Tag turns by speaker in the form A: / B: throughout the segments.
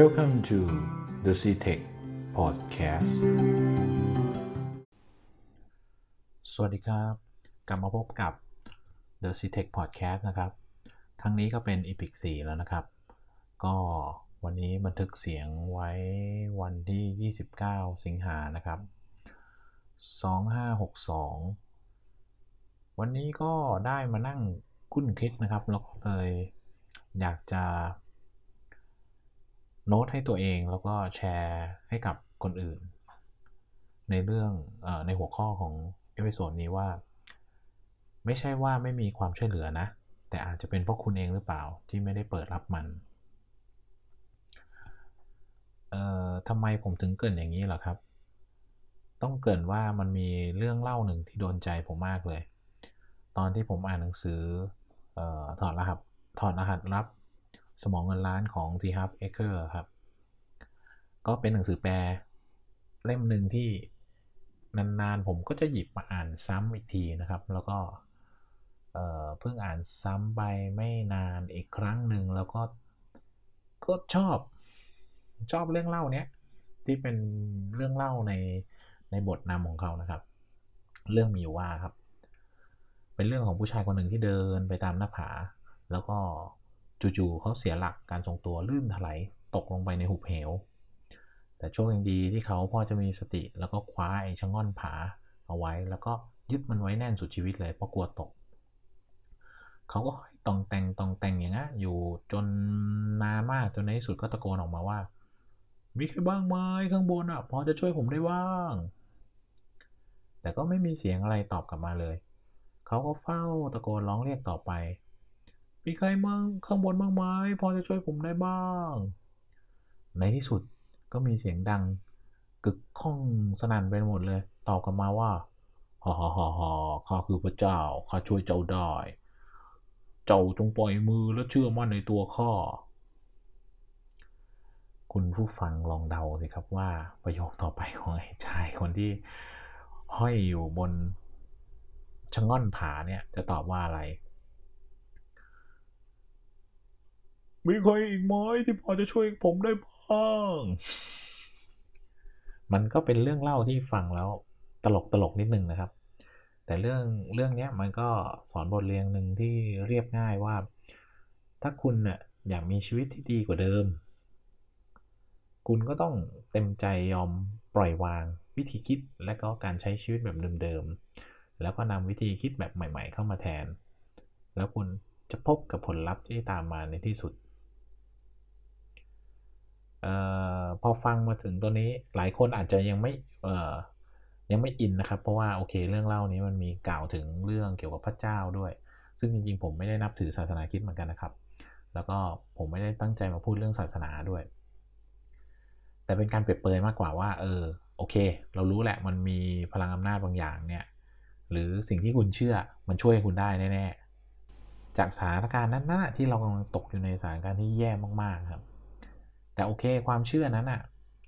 A: Welcome to the CTech Podcast สวัสดีครับ กลับมาพบกับ The CTech Podcast นะครับ ครั้งนี้ก็เป็น Epic 4 แล้วนะครับ ก็วันนี้บันทึกเสียงไว้วันที่ 29 สิงหานะครับ 2562 วันนี้ก็ได้มานั่งคุ้นคิดนะครับแล้วก็เลยอยากจะ โน้ตให้ตัวเองแล้วก็แชร์ให้กับคนอื่น ในเรื่องอในหัวข้อของ episode นี้ว่า ไม่ใช่ว่าไม่มีความช่วยเหลือนะ แต่อาจจะเป็นเพราะคุณเองหรือเปล่าที่ไม่ได้เปิดรับมันเอ่อทำไมผมถึงเกริ่นอย่างนี้ล่ะครับ ต้องเกริ่นว่ามันมีเรื่องเล่าหนึ่งที่โดนใจผมมากเลย ตอนที่ผมอ่านหนังสือออถอดรหัสถอดรหัสรับ สมองเงินล้านของ T Half Acre ครับ ก็เป็นหนังสือแปลเล่มหนึ่งที่นานๆผมก็จะหยิบมาอ่านซ้ำอีกทีนะครับ แล้วก็เพิ่งอ่านซ้ำไปไม่นานอีกครั้งหนึ่งแล้วก็ก็ชอบชอบเรื่องเล่าเนี้ยที่เป็นเรื่องเล่าในในบทนำของเขานะครับ เรื่องมีอยู่ว่าครับ เป็นเรื่องของผู้ชายคนหนึ่งที่เดินไปตามหน้าผา แล้วก็ จู่ๆเขาเสียหลักการทรงตัวลื่นถลายตกลงไปในหุบเหว แต่โชคยังดีที่เขาพอจะมีสติแล้วก็คว้าไอ้ชะง่อนผาเอาไว้ แล้วก็ยึดมันไว้แน่นสุดชีวิตเลยเพราะกลัวตก เขาก็ตองแต่งตองแต่งอย่างนี้อยู่จนนานมากจนในที่สุดก็ตะโกนออกมาว่า มีใครบ้างไหมข้างบนอะพอจะช่วยผมได้บ้าง แต่ก็ไม่มีเสียงอะไรตอบกลับมาเลย เขาก็เฝ้าตะโกนร้องเรียกต่อไป มีใครมั่งข้างบนบ้างไหมพอจะช่วยผมได้บ้าง ในที่สุดก็มีเสียงดัง กึกข้องสนั่นไปหมดเลย ตอบกลับมาว่าฮ่าฮ่าฮ่าฮ่าข้าคือพระเจ้า ข้าช่วยเจ้าได้ เจ้าจงปล่อยมือและเชื่อมั่นในตัวข้า คุณผู้ฟังลองเดาสิครับว่าประโยคต่อไปของไอ้ชายคนที่ห้อยอยู่บนชะง่อนผาเนี่ยจะตอบว่าอะไร มีใครอีกไหมที่พอจะช่วยผมได้บ้าง มันก็เป็นเรื่องเล่าที่ฟังแล้วตลกตลกนิดนึงนะครับ แต่เรื่องเรื่องนี้มันก็สอนบทเรียนหนึ่งที่เรียบง่ายว่า ถ้าคุณเนี่ยอยากมีชีวิตที่ดีกว่าเดิม คุณก็ต้องเต็มใจยอมปล่อยวางวิธีคิดและก็การใช้ชีวิตแบบเดิมๆ แล้วก็นำวิธีคิดแบบใหม่ ๆ เข้ามาแทน แล้วคุณจะพบกับผลลัพธ์ที่ตามมาในที่สุด ออพอฟังมาถึงตัวนี้หลายคนอาจจะยังไม่ยังไม่อินนะครับ เพราะว่าโอเคเรื่องเล่านี้มันมีกล่าวถึงเรื่องเกี่ยวกับพระเจ้าด้วย ซึ่งจริงๆผมไม่ได้นับถือศาสนาคิดเหมือนกันนะครับ แล้วก็ผมไม่ได้ตั้งใจมาพูดเรื่องศาสนาด้วย แต่เป็นการเปรียบเปยมากกว่าว่าเออโอเค เรารู้แหละมันมีพลังอำนาจบางอย่างเนี่ยหรือสิ่งที่คุณเชื่อมันช่วยคุณได้แน่ๆจากสถานการณ์นั้นนะที่เรากำลังตกอยู่ในสถานการณ์ที่แย่มากๆครับ แต่โอเคความเชื่อนั้นอะ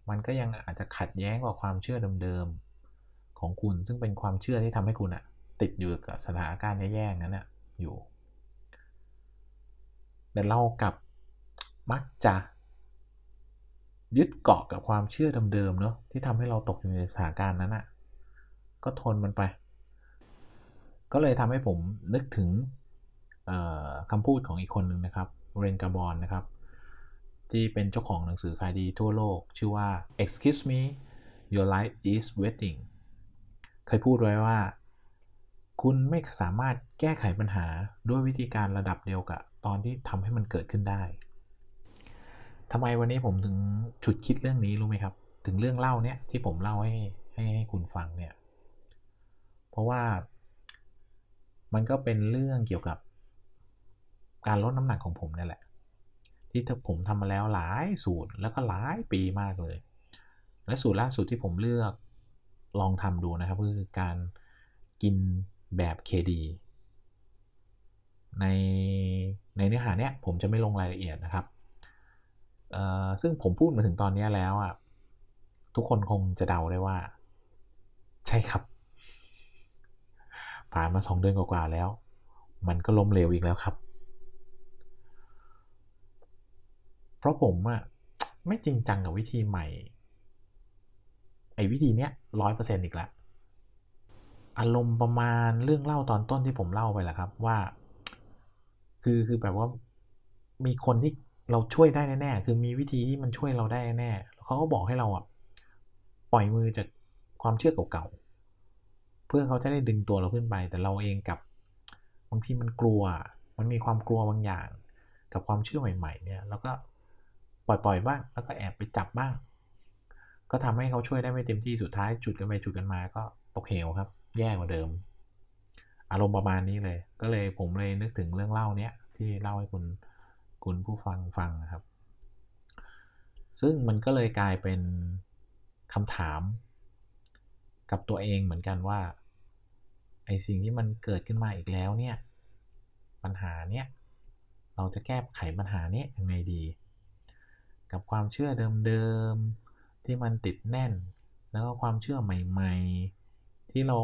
A: มันก็ยังอาจจะขัดแย้งกับความเชื่อเดิมๆของคุณ ซึ่งเป็นความเชื่อที่ทำให้คุณอะติดอยู่กับสถานการณ์แย่ๆนั้นอะอยู่ แต่เรากับมักจะยึดเกาะกับความเชื่อเดิมๆเนาะที่ทำให้เราตกอยู่ในสถานการณ์นั้นอะก็ทนมันไป ก็เลยทำให้ผมนึกถึงคำพูดของอีกคนหนึ่งนะครับ เรนกาบอนนะครับ ที่เป็นเจ้าของหนังสือขายดีทั่วโลก ชื่อว่า excuse me your life is waiting เคยพูดไว้ว่า คุณไม่สามารถแก้ไขปัญหาด้วยวิธีการระดับเดียวกับ ตอนที่ทำให้มันเกิดขึ้นได้ทำไมวันนี้ผมถึงฉุดคิดเรื่องนี้รู้ไหมครับ ถึงเรื่องเล่าเนี้ยที่ผมเล่าให้ให้ให้คุณฟังเนี่ย เพราะว่ามันก็เป็นเรื่องเกี่ยวกับการลดน้ำหนักของผมนี่แหละ ที่ผมทำมาแล้วหลายสูตรแล้วก็หลายปีมากเลย และสูตรล่าสุดที่ผมเลือกลองทำดูนะครับก็คือการกินแบบ KD ในในเนื้อหาเนี้ยผมจะไม่ลงรายละเอียดนะครับซึ่งผมพูดมาถึงตอนนี้แล้วอะทุกคนคงจะเดาได้ว่า ใช่ครับ ผ่านมาสองเดือนกว่าแล้ว มันก็ล้มเหลวอีกแล้วครับ เพราะผมอะไม่จริงจังกับวิธีใหม่ ไอ้วิธีเนี้ยร้อยเปอร์เซ็นต์อีกแล้วอารมณ์ประมาณเรื่องเล่าตอนต้นที่ผมเล่าไปแหละครับว่า คือคือแบบว่ามีคนที่เราช่วยได้แน่ๆคือมีวิธีที่มันช่วยเราได้แน่เขาก็บอกให้เราอะปล่อยมือจากความเชื่อเก่าๆเพื่อเขาจะได้ดึงตัวเราขึ้นไป แต่เราเองกับบางทีมันกลัว มันมีความกลัวบางอย่าง กับความเชื่อใหม่ ๆ เนี่ย แล้วก็ ปล่อยๆบ้าง แล้วก็แอบไปจับบ้าง ก็ทำให้เขาช่วยได้ไม่เต็มที่สุดท้ายจุดกันไปจุดกันมาก็ตกเหวครับ แย่กว่าเดิม อารมณ์ประมาณนี้เลย ก็เลยผมเลยนึกถึงเรื่องเล่าเนี้ยที่เล่าให้คุณคุณผู้ฟังฟังนะครับ ซึ่งมันก็เลยกลายเป็นคำถาม กับตัวเองเหมือนกันว่าไอสิ่งที่มันเกิดขึ้นมาอีกแล้วเนี่ย ปัญหาเนี้ยเราจะแก้ไขปัญหานี้ยังไงดี กับความเชื่อเดิมๆที่มันติดแน่น แล้วก็ความเชื่อใหม่ ๆ ที่เรา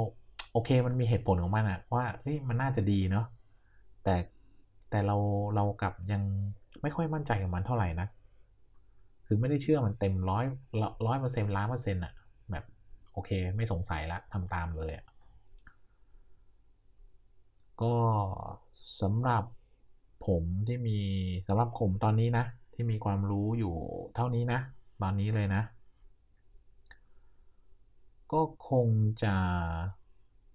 A: โอเคมันมีเหตุผลของมันอะว่าเฮ้ยมันน่าจะดีเนาะแต่แต่เราเรากลับยังไม่ค่อยมั่นใจกับมันเท่าไหร่นะคือไม่ได้เชื่อมันเต็มร้อยร้อยเปอร์เซ็นต์ล้านเปอร์เซ็นต์อะแบบโอเคไม่สงสัยละทำตามเลยอะก็สำหรับผมที่มีสำหรับผมตอนนี้นะ ที่มีความรู้อยู่เท่านี้นะ ตอนนี้เลยนะ ก็คงจะ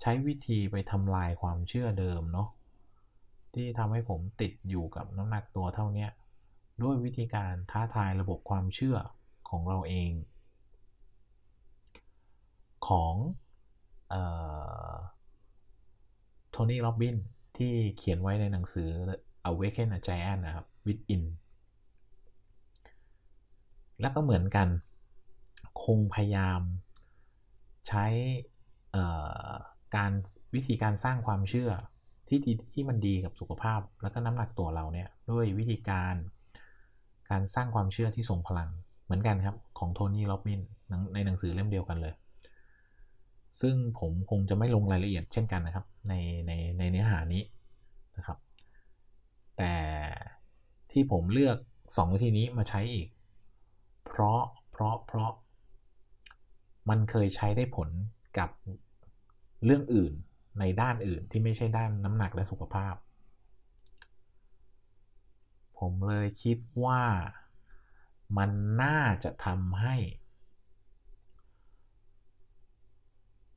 A: ใช้วิธีไปทำลายความเชื่อเดิมเนาะที่ทำให้ผมติดอยู่กับน้ำหนักตัวเท่านี้ด้วยวิธีการท้าทายระบบความเชื่อของเราเอง ของโทนี่ โรบิน ที่เขียนไว้ในหนังสือ Awaken a Giant นะครับ Within แล้วก็เหมือนกัน คงพยายามใช้การวิธีการสร้างความเชื่อที่ดีที่มันดีกับสุขภาพ แล้วก็น้ำหนักตัวเราเนี่ยด้วยวิธีการการสร้างความเชื่อที่ทรงพลังเหมือนกันครับของโทนี่โรบินในหนังสือเล่มเดียวกันเลย ซึ่งผมคงจะไม่ลงรายละเอียดเช่นกันนะครับ ในในในเนื้อหานี้นะครับ แต่ที่ผมเลือก 2 วิธีนี้มาใช้อีก เพราะเพราะเพราะมันเคยใช้ได้ผลกับเรื่องอื่นในด้านอื่นที่ไม่ใช่ด้านน้ำหนักและสุขภาพ ผมเลยคิดว่ามันน่าจะทำให้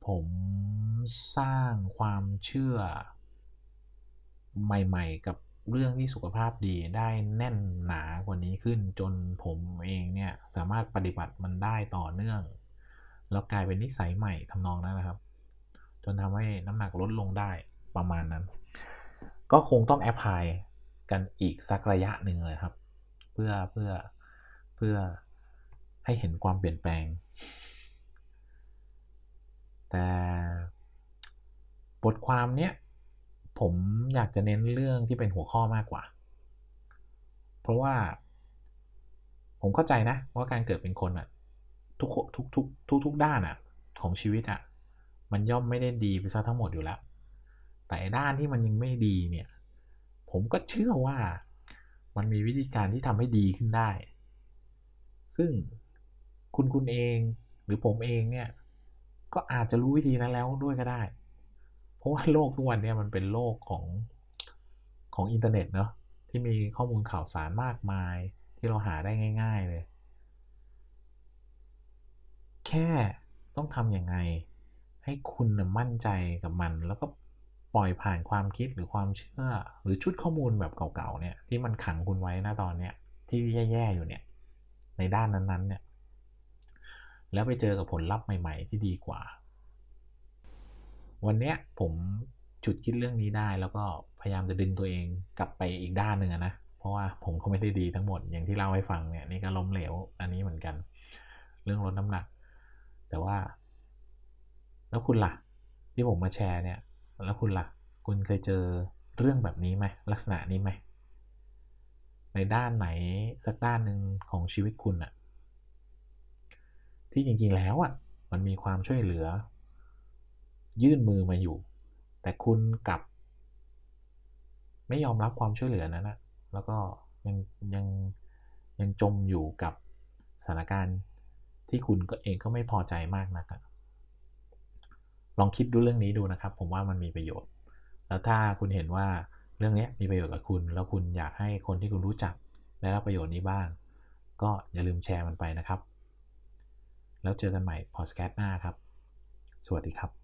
A: ผมสร้างความเชื่อใหม่ ๆ กับ เรื่องที่สุขภาพดีได้แน่นหนากว่านี้ขึ้นจนผมเองเนี่ยสามารถปฏิบัติมันได้ต่อเนื่อง แล้วกลายเป็นนิสัยใหม่ทำนองนั้นนะครับ จนทำให้น้ำหนักลดลงได้ประมาณนั้น ก็คงต้องแอพพลายกันอีกสักระยะหนึ่งเลยครับ เพื่อเพื่อเพื่อให้เห็นความเปลี่ยนแปลง แต่บทความเนี้ย ผมอยากจะเน้นเรื่องที่เป็นหัวข้อมากกว่า เพราะว่า ผมเข้าใจนะว่าการเกิดเป็นคนอะทุกทุกทุกทุกทุกด้านอะของชีวิตอะมันย่อมไม่ได้ดีไปซะทั้งหมดอยู่แล้ว แต่ด้านที่มันยังไม่ดีเนี่ย ผมก็เชื่อว่ามันมีวิธีการที่ทำให้ดีขึ้นได้ ซึ่งคุณคุณเองหรือผมเองเนี่ย ก็อาจจะรู้วิธีนั้นแล้วด้วยก็ได้ เพราะว่าโลกทุกวันนี้มันเป็นโลกของของอินเทอร์เน็ตเนาะที่มีข้อมูลข่าวสารมากมายที่เราหาได้ง่าย ๆเลย แค่ต้องทำยังไง ให้คุณมั่นใจกับมัน แล้วก็ปล่อยผ่านความคิดหรือความเชื่อ หรือชุดข้อมูลแบบเก่าๆเนี่ยที่มันขังคุณไว้นะตอนเนี้ยที่แย่ๆอยู่เนี่ยในด้านนั้นๆเนี่ยแล้วไปเจอกับผลลัพธ์ใหม่ ๆ ที่ดีกว่า วันเนี้ยผมจุดคิดเรื่องนี้ได้ แล้วก็พยายามจะดึงตัวเองกลับไปอีกด้านหนึ่งนะเพราะว่าผมก็ไม่ได้ดีทั้งหมดอย่างที่เล่าให้ฟังเนี่ยนี่ก็ล้มเหลวอันนี้เหมือนกัน เรื่องลดน้ำหนัก แต่ว่า แล้วคุณละ่ะ ที่ผมมาแชร์เนี่ย แล้วคุณละ่ะ คุณเคยเจอเรื่องแบบนี้ไหมลักษณะนี้ไหมในด้านไหนสักด้านหนึ่งของชีวิตคุณอะที่จริงๆแล้วอะมันมีความช่วยเหลือ ยื่นมือมาอยู่ แต่คุณกลับ ไม่ยอมรับความช่วยเหลือนั้นนะแล้วก็ยังยังยังจมอยู่กับสถานการณ์ที่คุณก็เองก็ไม่พอใจมากนักลองคิดดูเรื่องนี้ดูนะครับ ผมว่ามันมีประโยชน์ แล้วถ้าคุณเห็นว่าเรื่องนี้มีประโยชน์กับคุณ แล้วคุณอยากให้คนที่คุณรู้จักได้รับประโยชน์นี้บ้าง ก็อย่าลืมแชร์มันไปนะครับ แล้วเจอกันใหม่พอดแคสต์หน้าครับ สวัสดีครับ